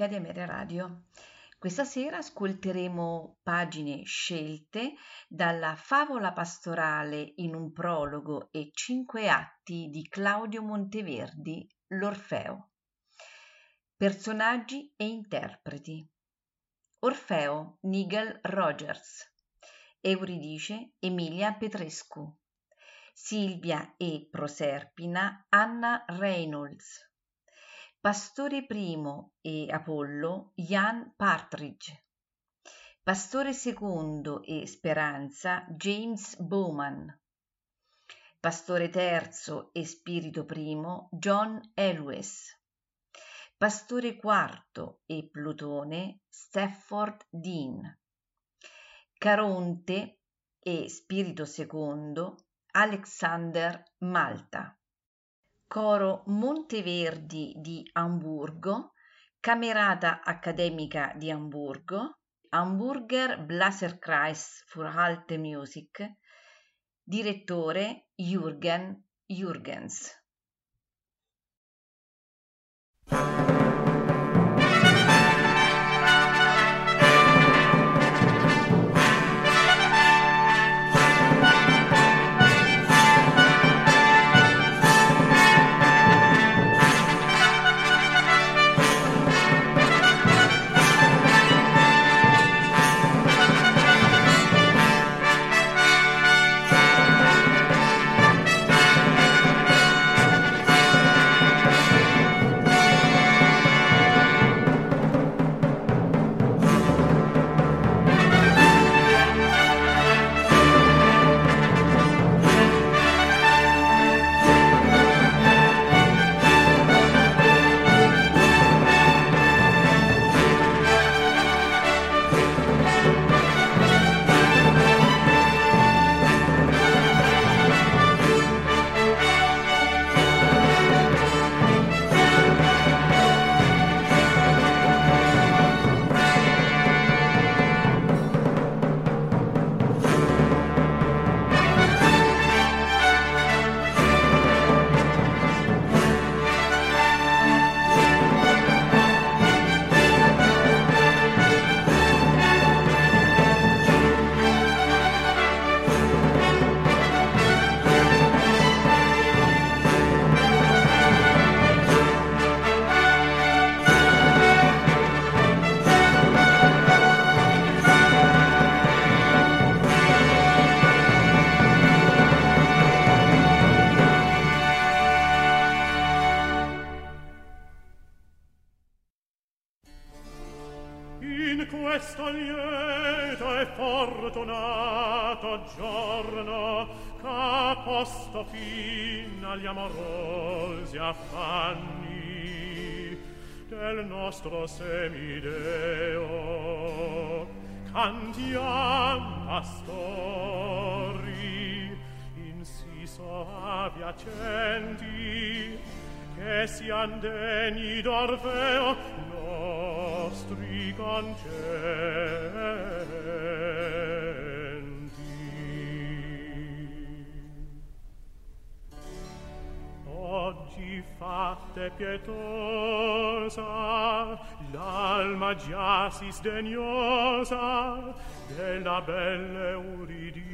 Domenica di Ameria Radio. Questa sera ascolteremo pagine scelte dalla favola pastorale in un prologo e cinque atti di Claudio Monteverdi, L'Orfeo. Personaggi e interpreti. Orfeo, Nigel Rogers. Euridice, Emilia Petrescu. Silvia e Proserpina, Anna Reynolds. Pastore primo e Apollo, Jan Partridge. Pastore secondo e Speranza, James Bowman. Pastore terzo e Spirito primo, John Elwes. Pastore quarto e Plutone, Stafford Dean. Caronte e Spirito secondo, Alexander Malta. Coro Monteverdi di Amburgo, Camerata Accademica di Amburgo, Hamburger Blaserkreis für Alte Musik, direttore Jürgen Jürgens. posto fin agli amorosi affanni del nostro semideo. Cantiam pastori in si soaviacenti che sian degni d'Orfeo nostri concenti Fatte pietosa, l'alma già si sdegnosa della bella Euridice,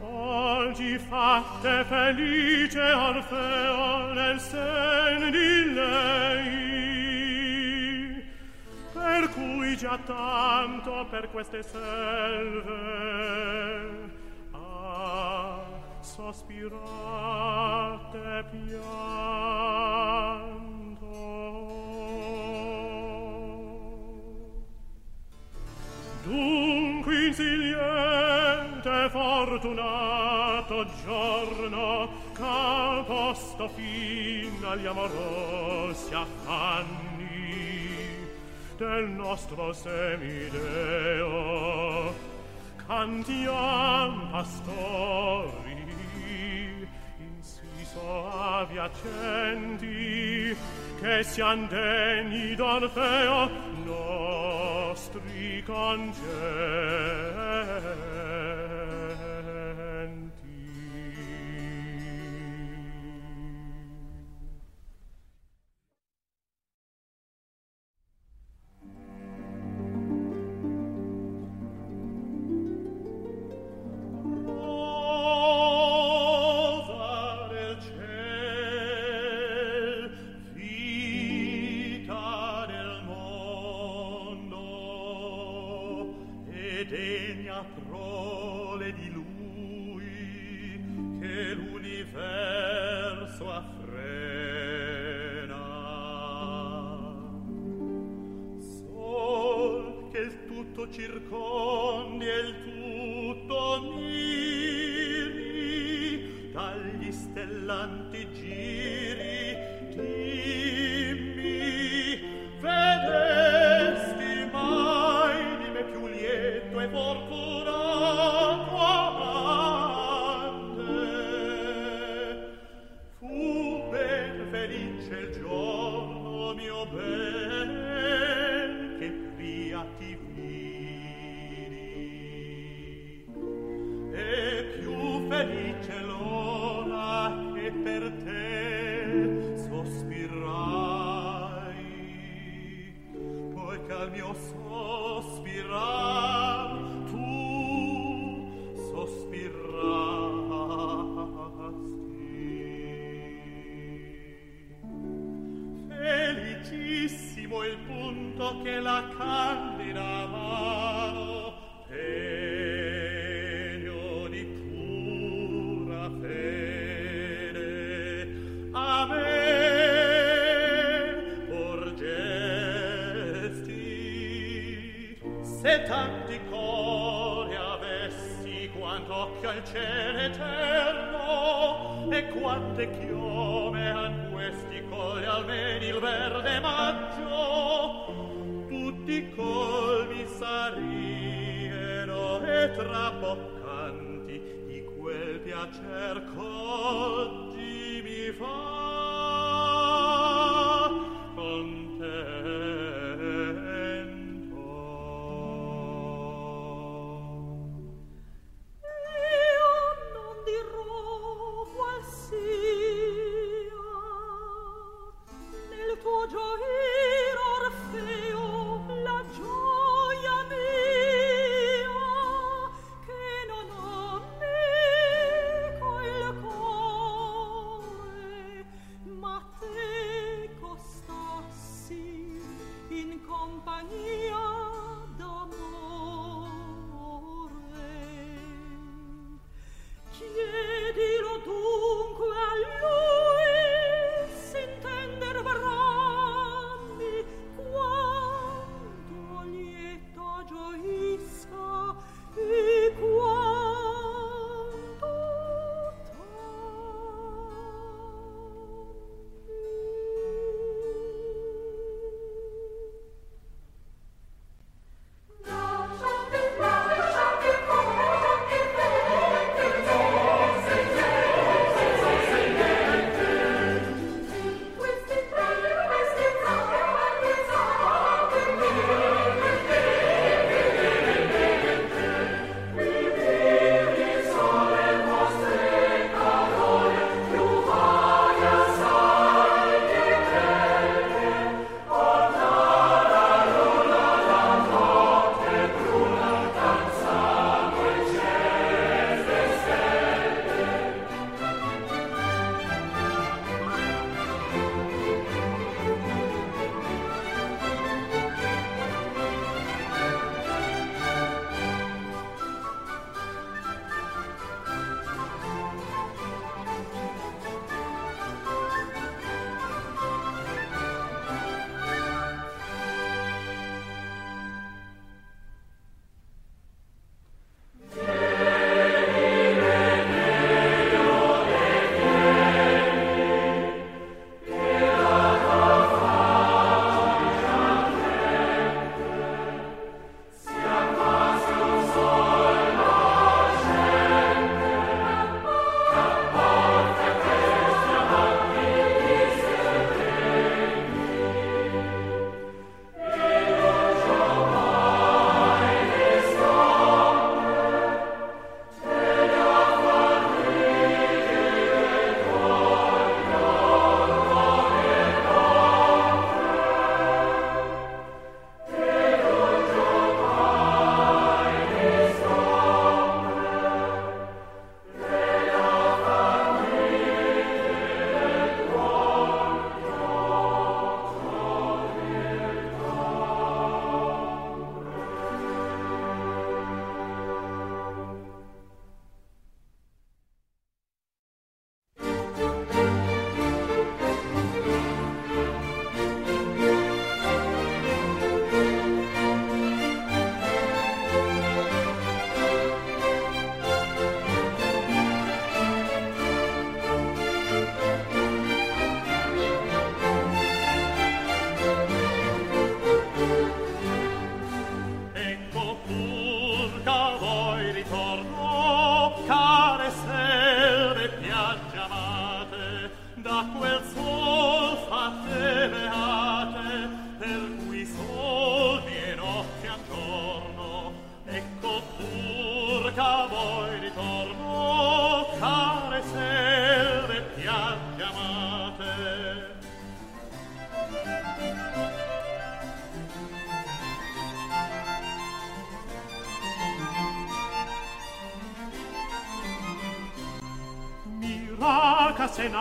oggi fatte felice Orfeo nel sen di lei per cui già tanto per queste selve ah, sospirate pianto. Dunque in siliente fortunato giorno ch'ha posto fin agli amorosi affanni del nostro semideo cantiam pastori soavi accendi che sian degni d'Orfeo nostri congedi. Prole di lui che l'universo affrena. Sol che il tutto circondi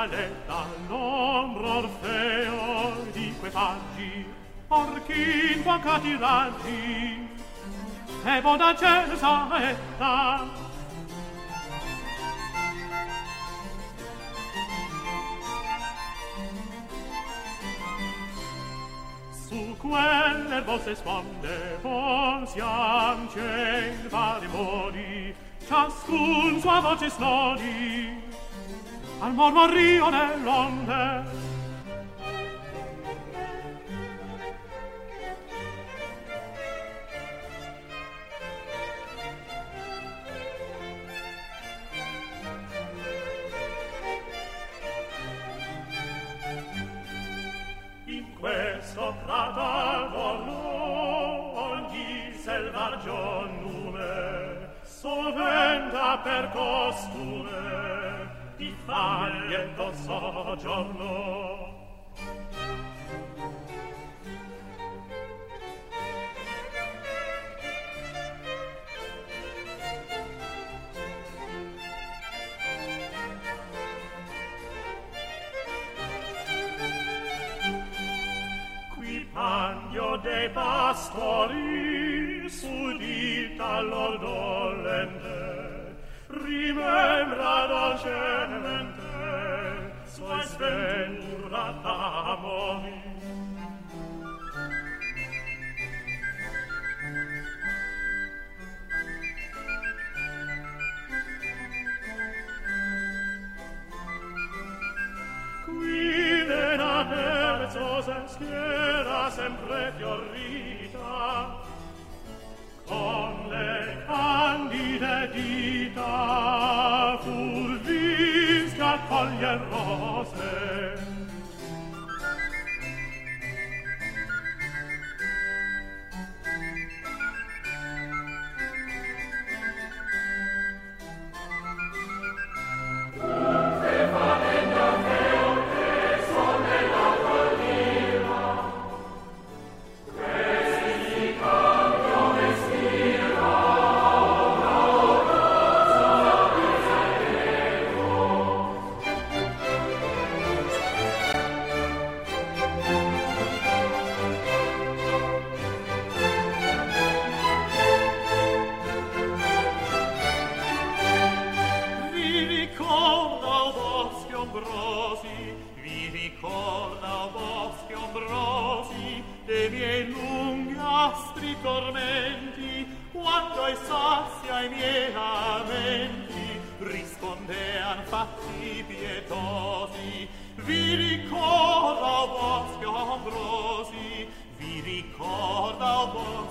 Jerusalem dei pastori sudita lor dolente rimembra dolcemente sois venturat amo Qui vena terzosa schiera sempre fiorita con le candide dita rose We vi ricorda un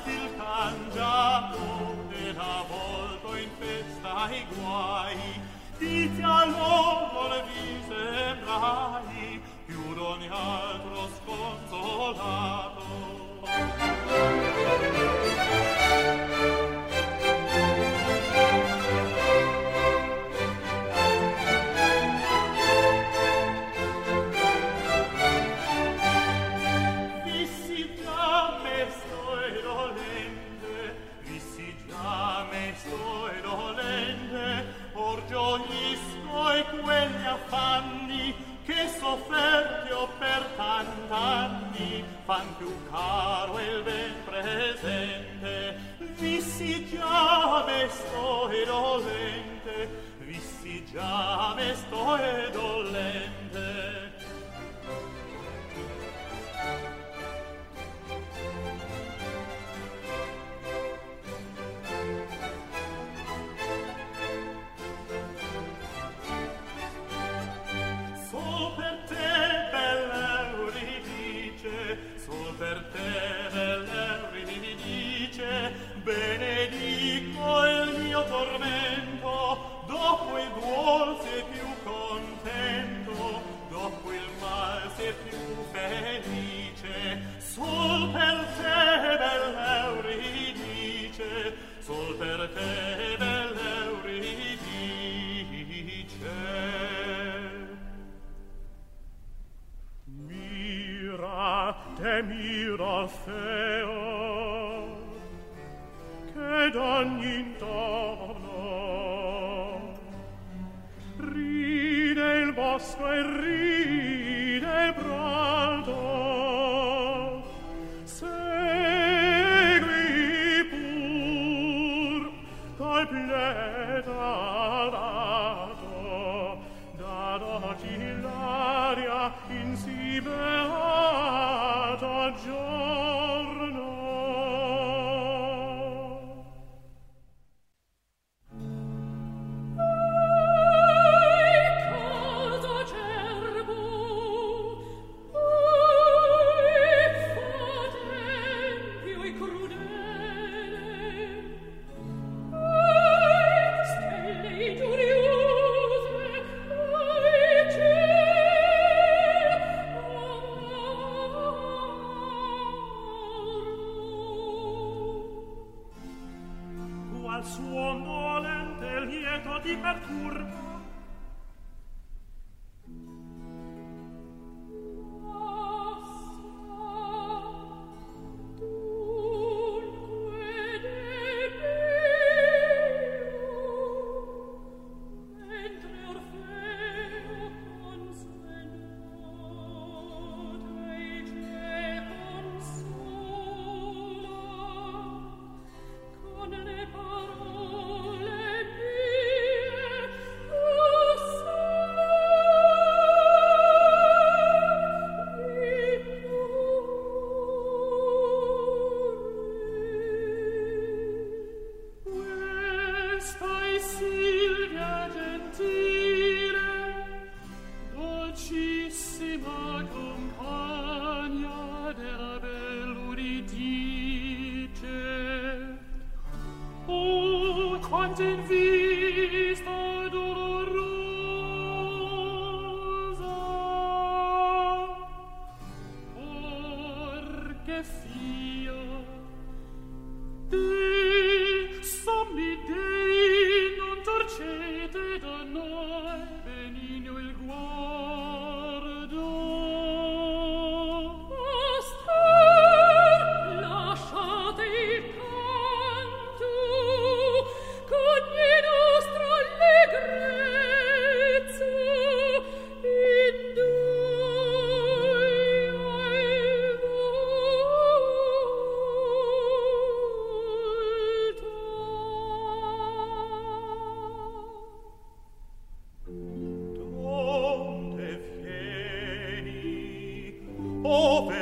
stil cangiato della volto in festa ai guai. Dite a loro le vi sembrai più d'ogni altro sconsolato offerti io per tant'anni fan più caro il ben presente. Vissi già mesto e dolente vissi già mesto e dolente se più contento, dopo il mal se più felice, sol per te bell'Euridice, sol per te bell'Euridice. Mira, te mira feo, che d'ogni intorno bosco e ride pronto segui pur completa dato da doti l'aria in si beato giorno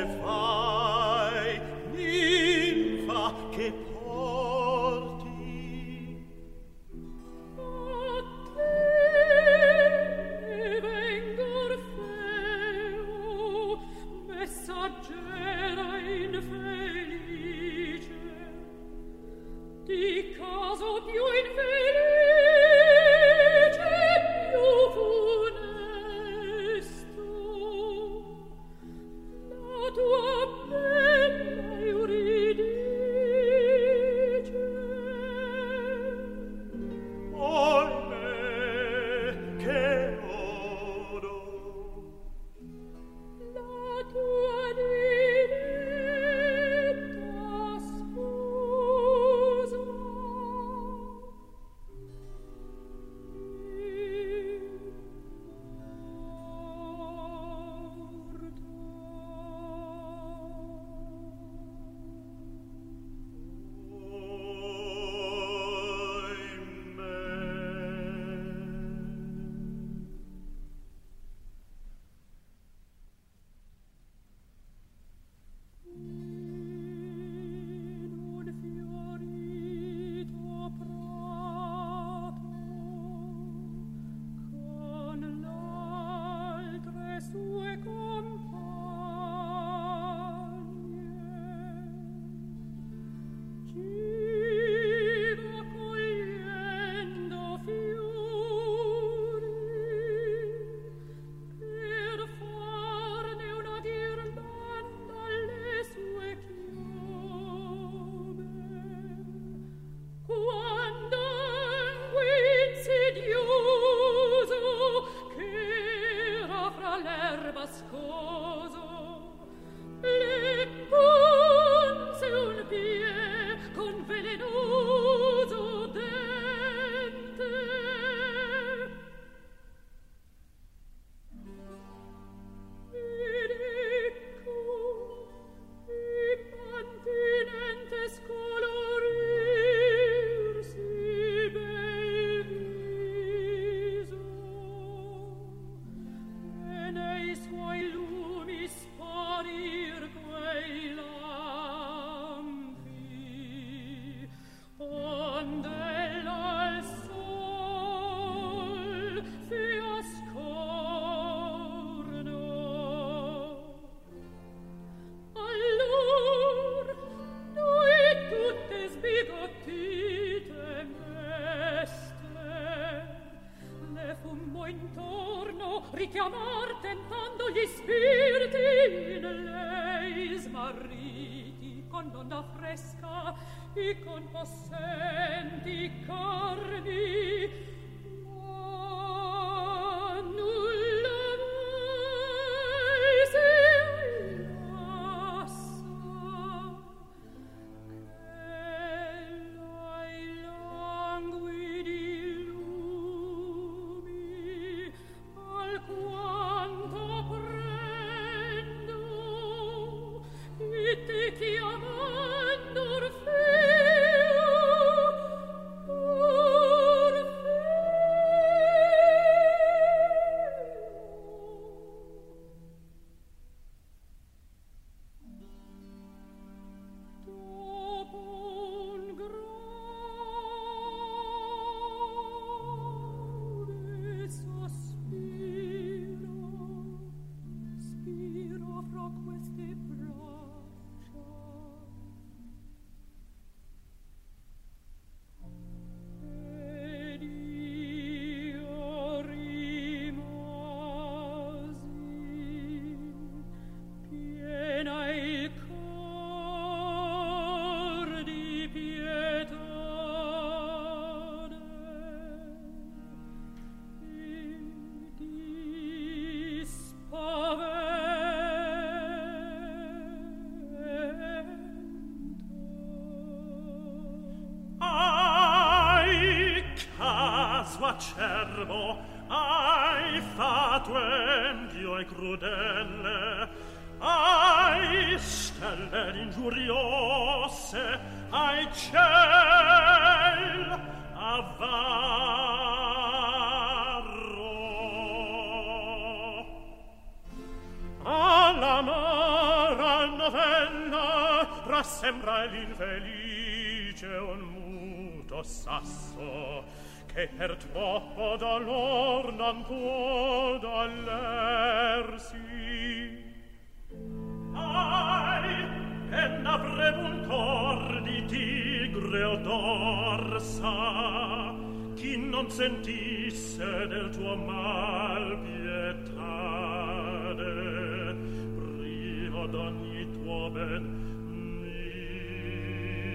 Stefan. curiose ai ciel avarro. Alla mara novella rassembra l'infelice un muto sasso che per troppo dolor non può dollersi. Ai en avrevuntor di tigre o d'orsa chi non sentisse del tuo mal pietade privo d'ogni tuo ben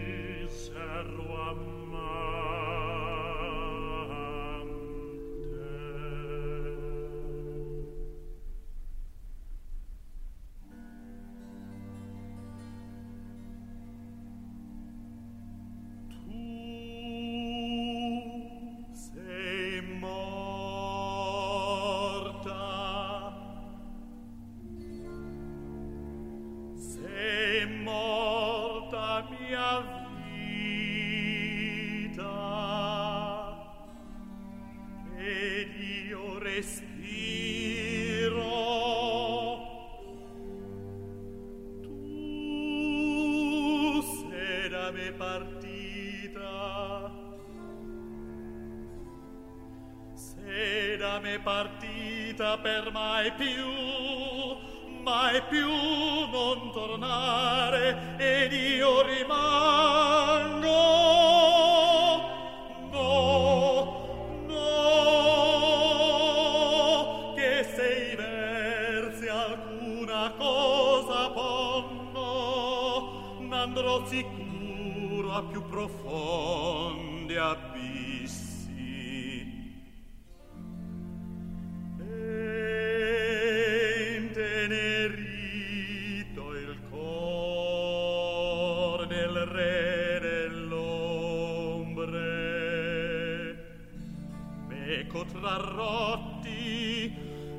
misero amare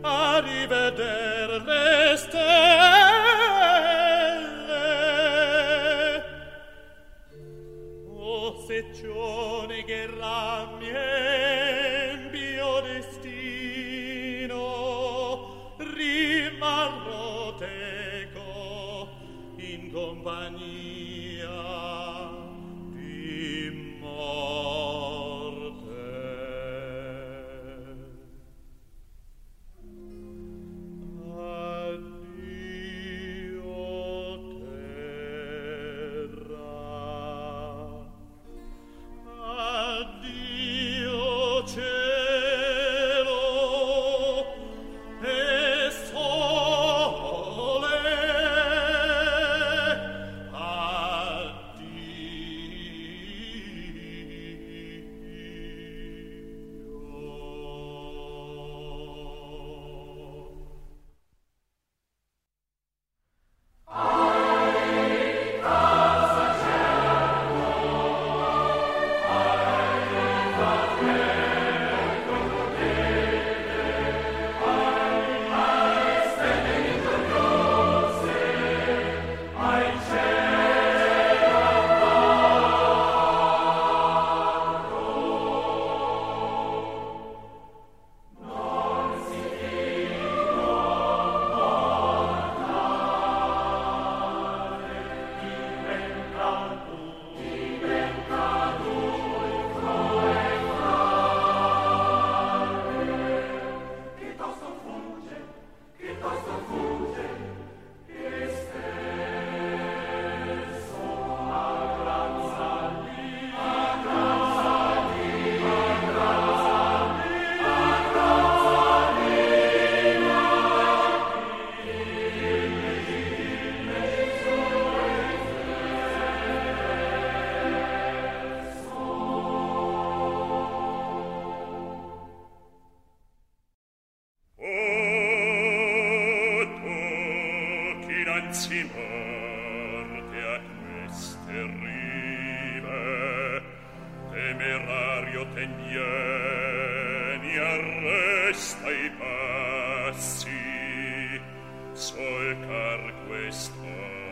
a riveder le stelle temerario tendieni arresta i passi sol carque stai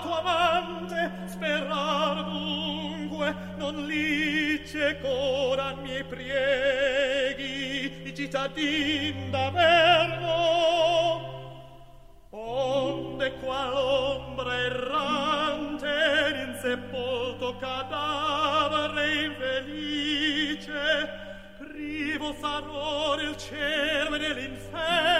tuo amante sperar dunque non lice cora miei prieghi i cittadin d'Averno onde qual ombra errante in sepolto cadavere infelice privo sarò del cielo e dell'inferno.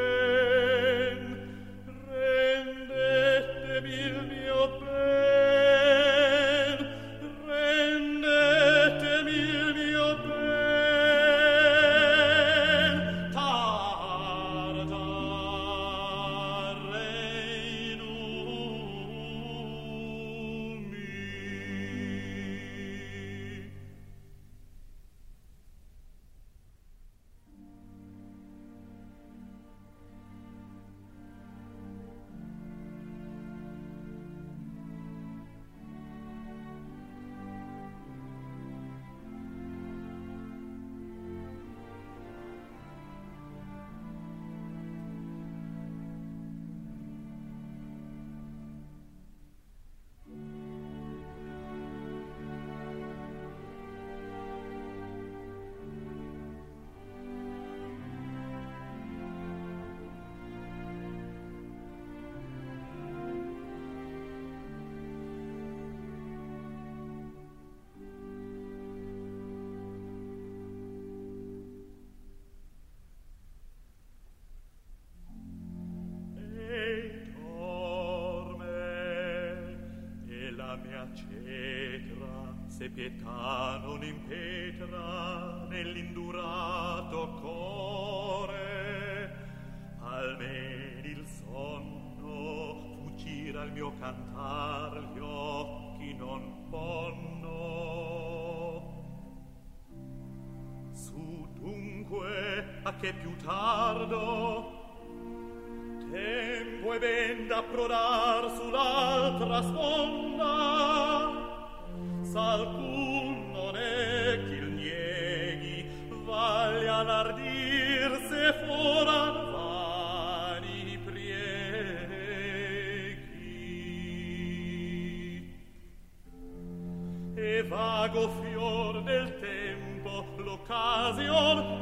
mio cantar gli occhi non ponno. Su dunque a che più tardo tempo è ben da prodar sull'altra sponda s'alcun vago fior del tempo l'occasion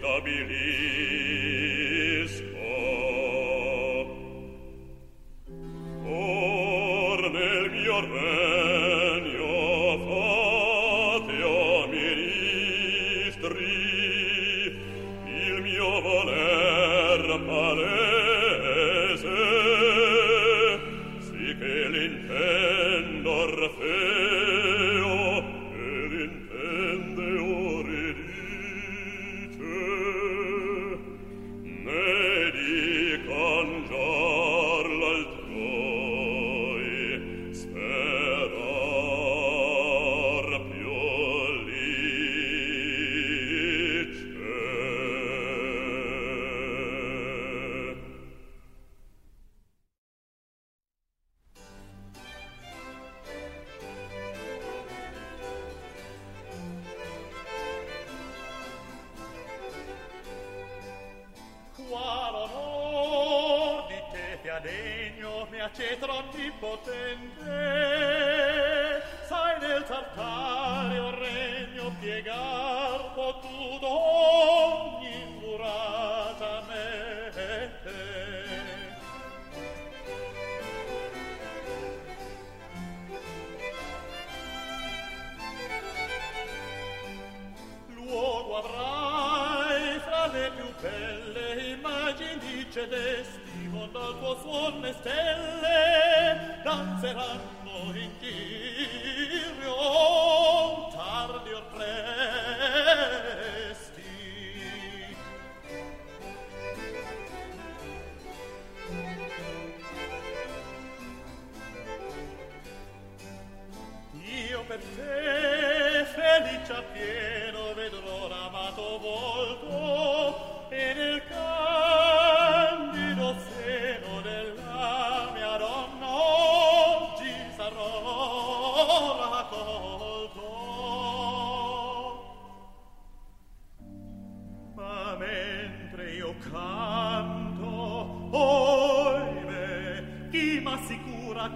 stabilir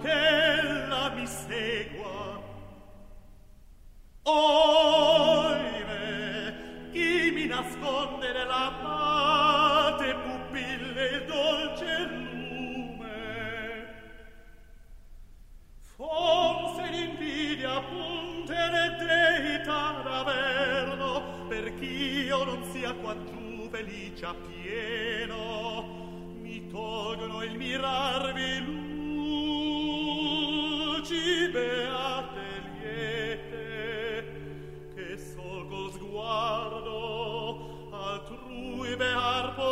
ch'ella mi segua. Oive, chi mi nasconde nella mate pupille il dolce lume? Forse l'invidia puntere dreita d'averlo, per ch'io non sia quangiù felice appieno, mi tolgono il mirarvi lume.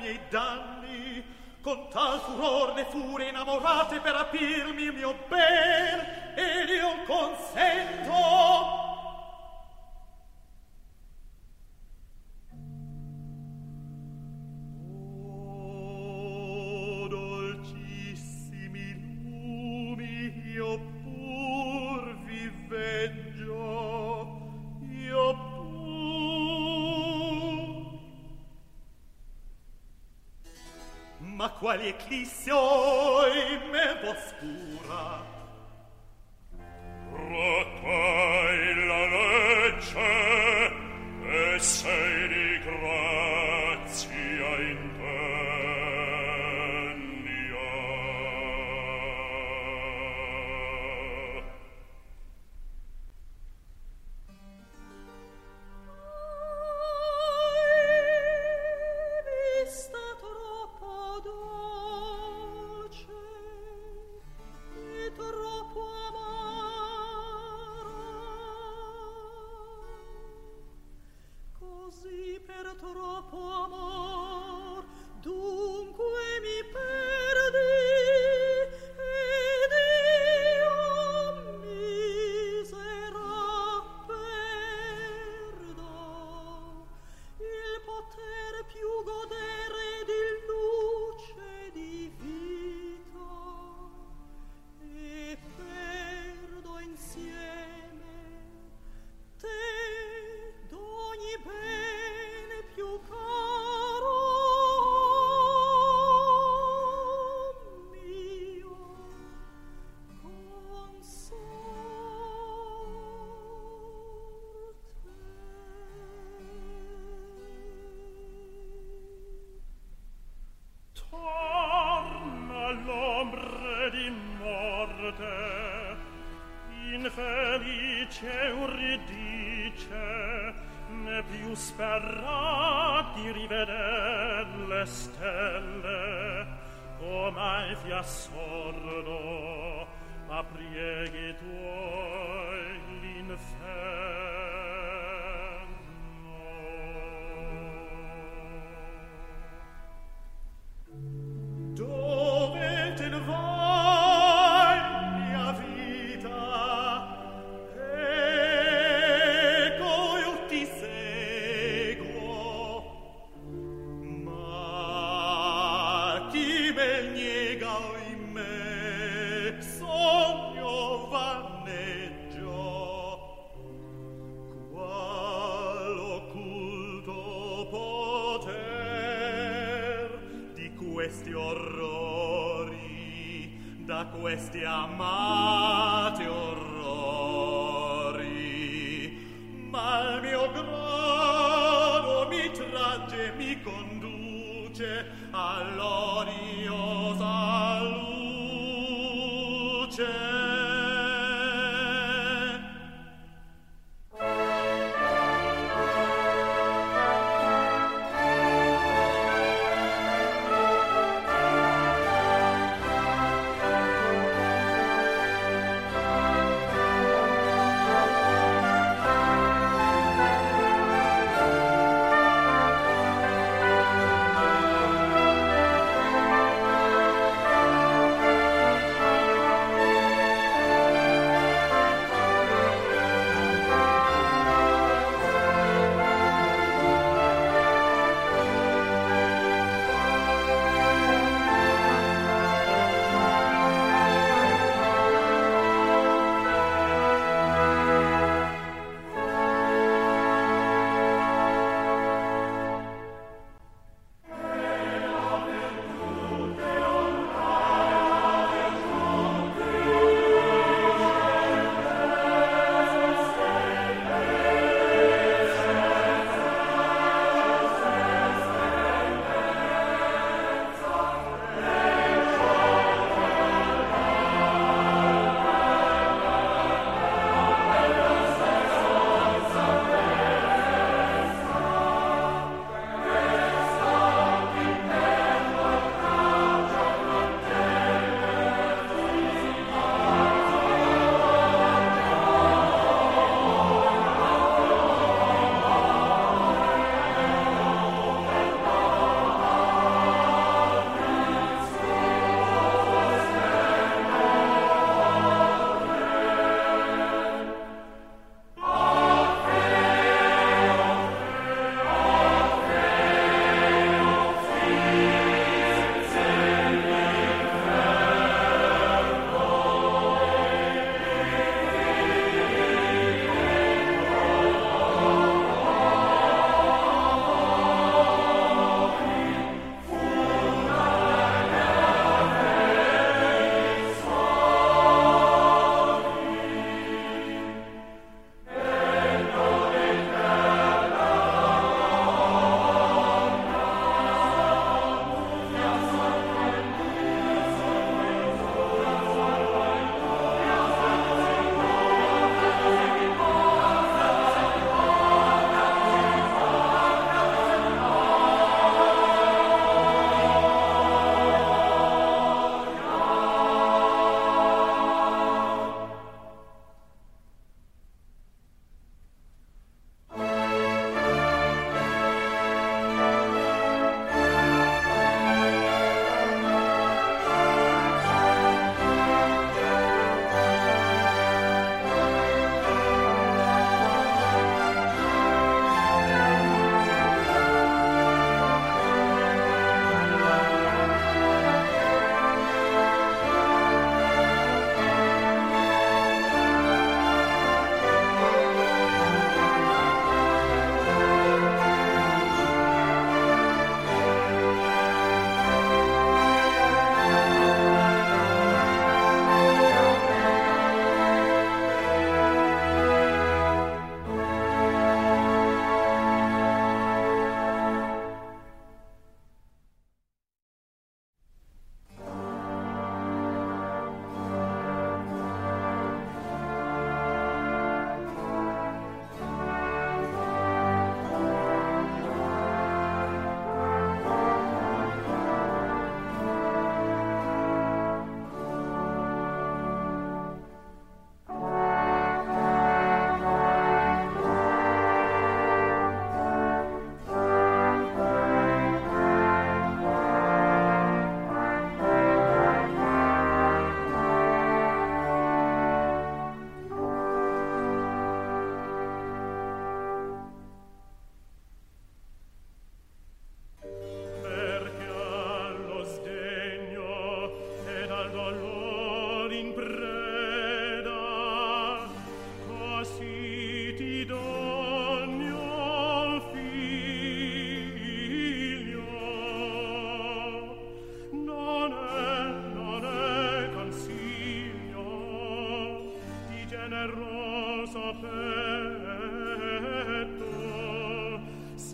miei danni con tal furor ne fure innamorate per apirmi il mio ben ed io consento ecclisio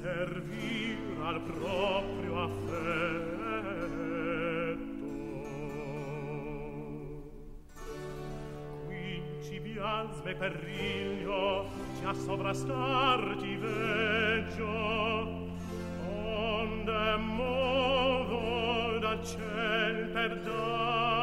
servir al proprio affetto. Quinci biasme periglio, già sovrastar ti veggio, onde modo da ciel perdar,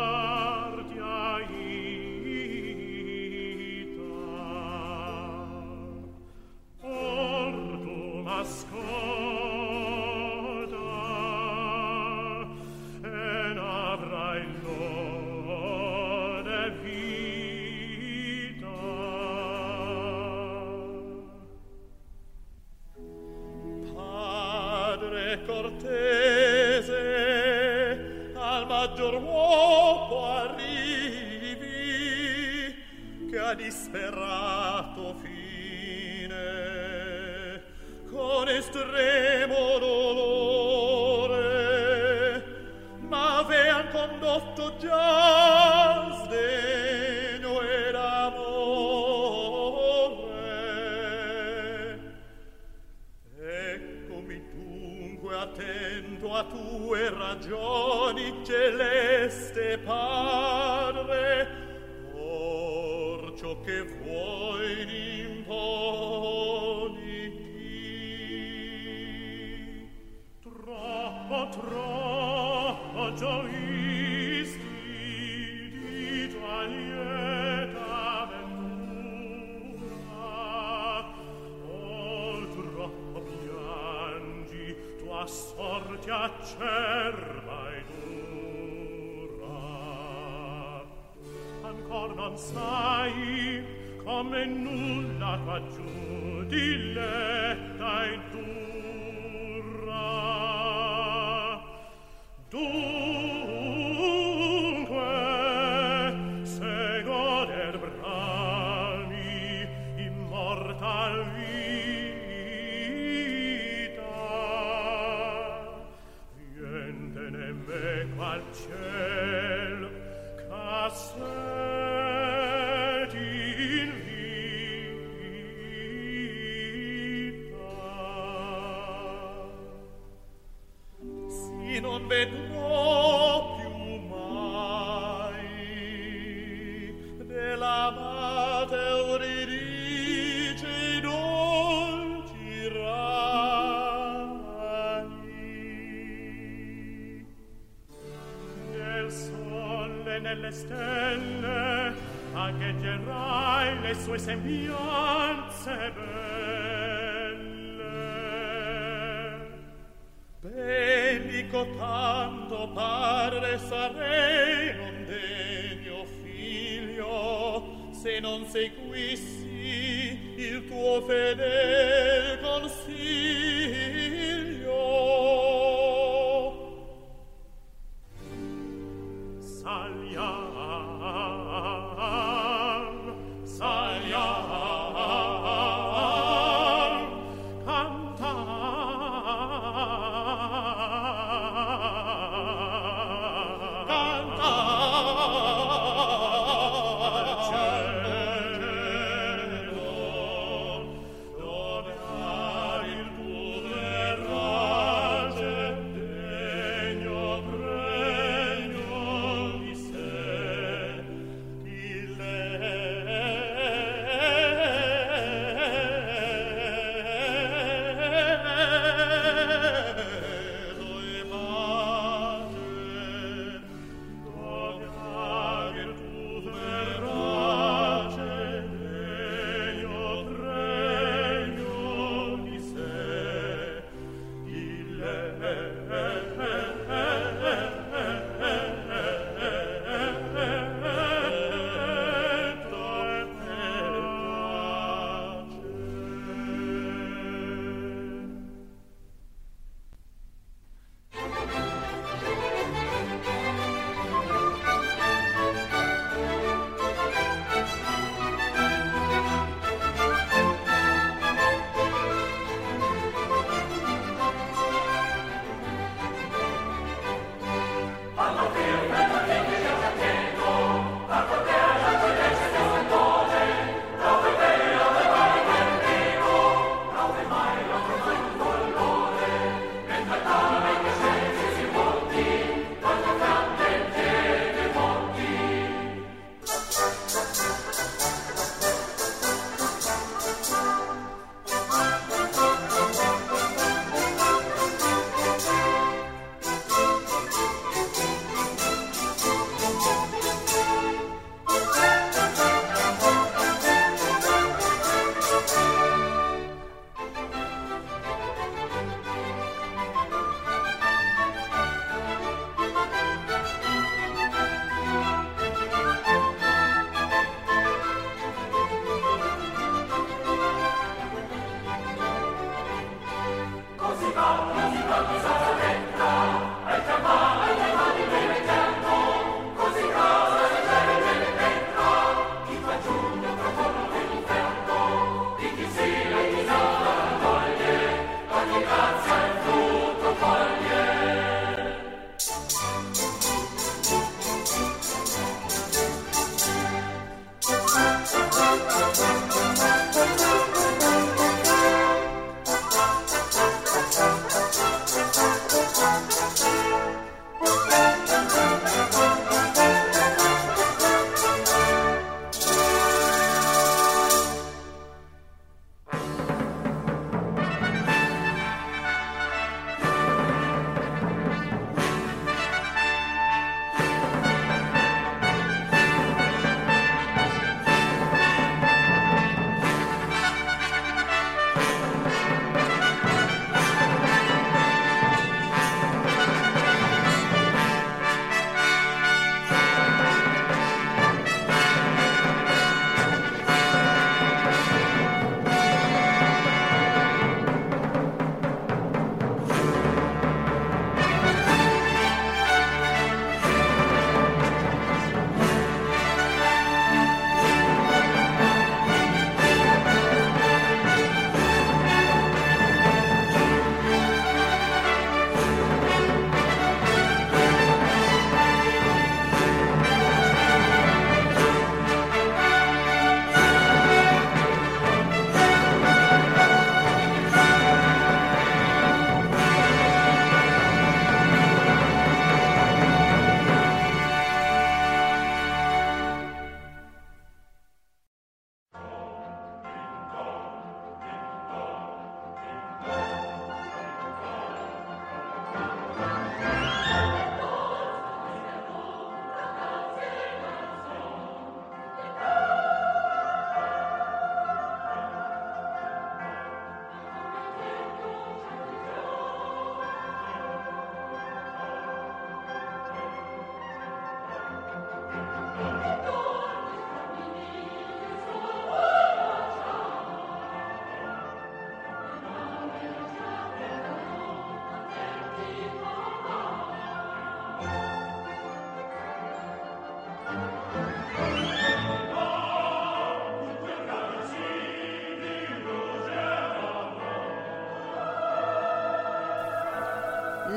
bitten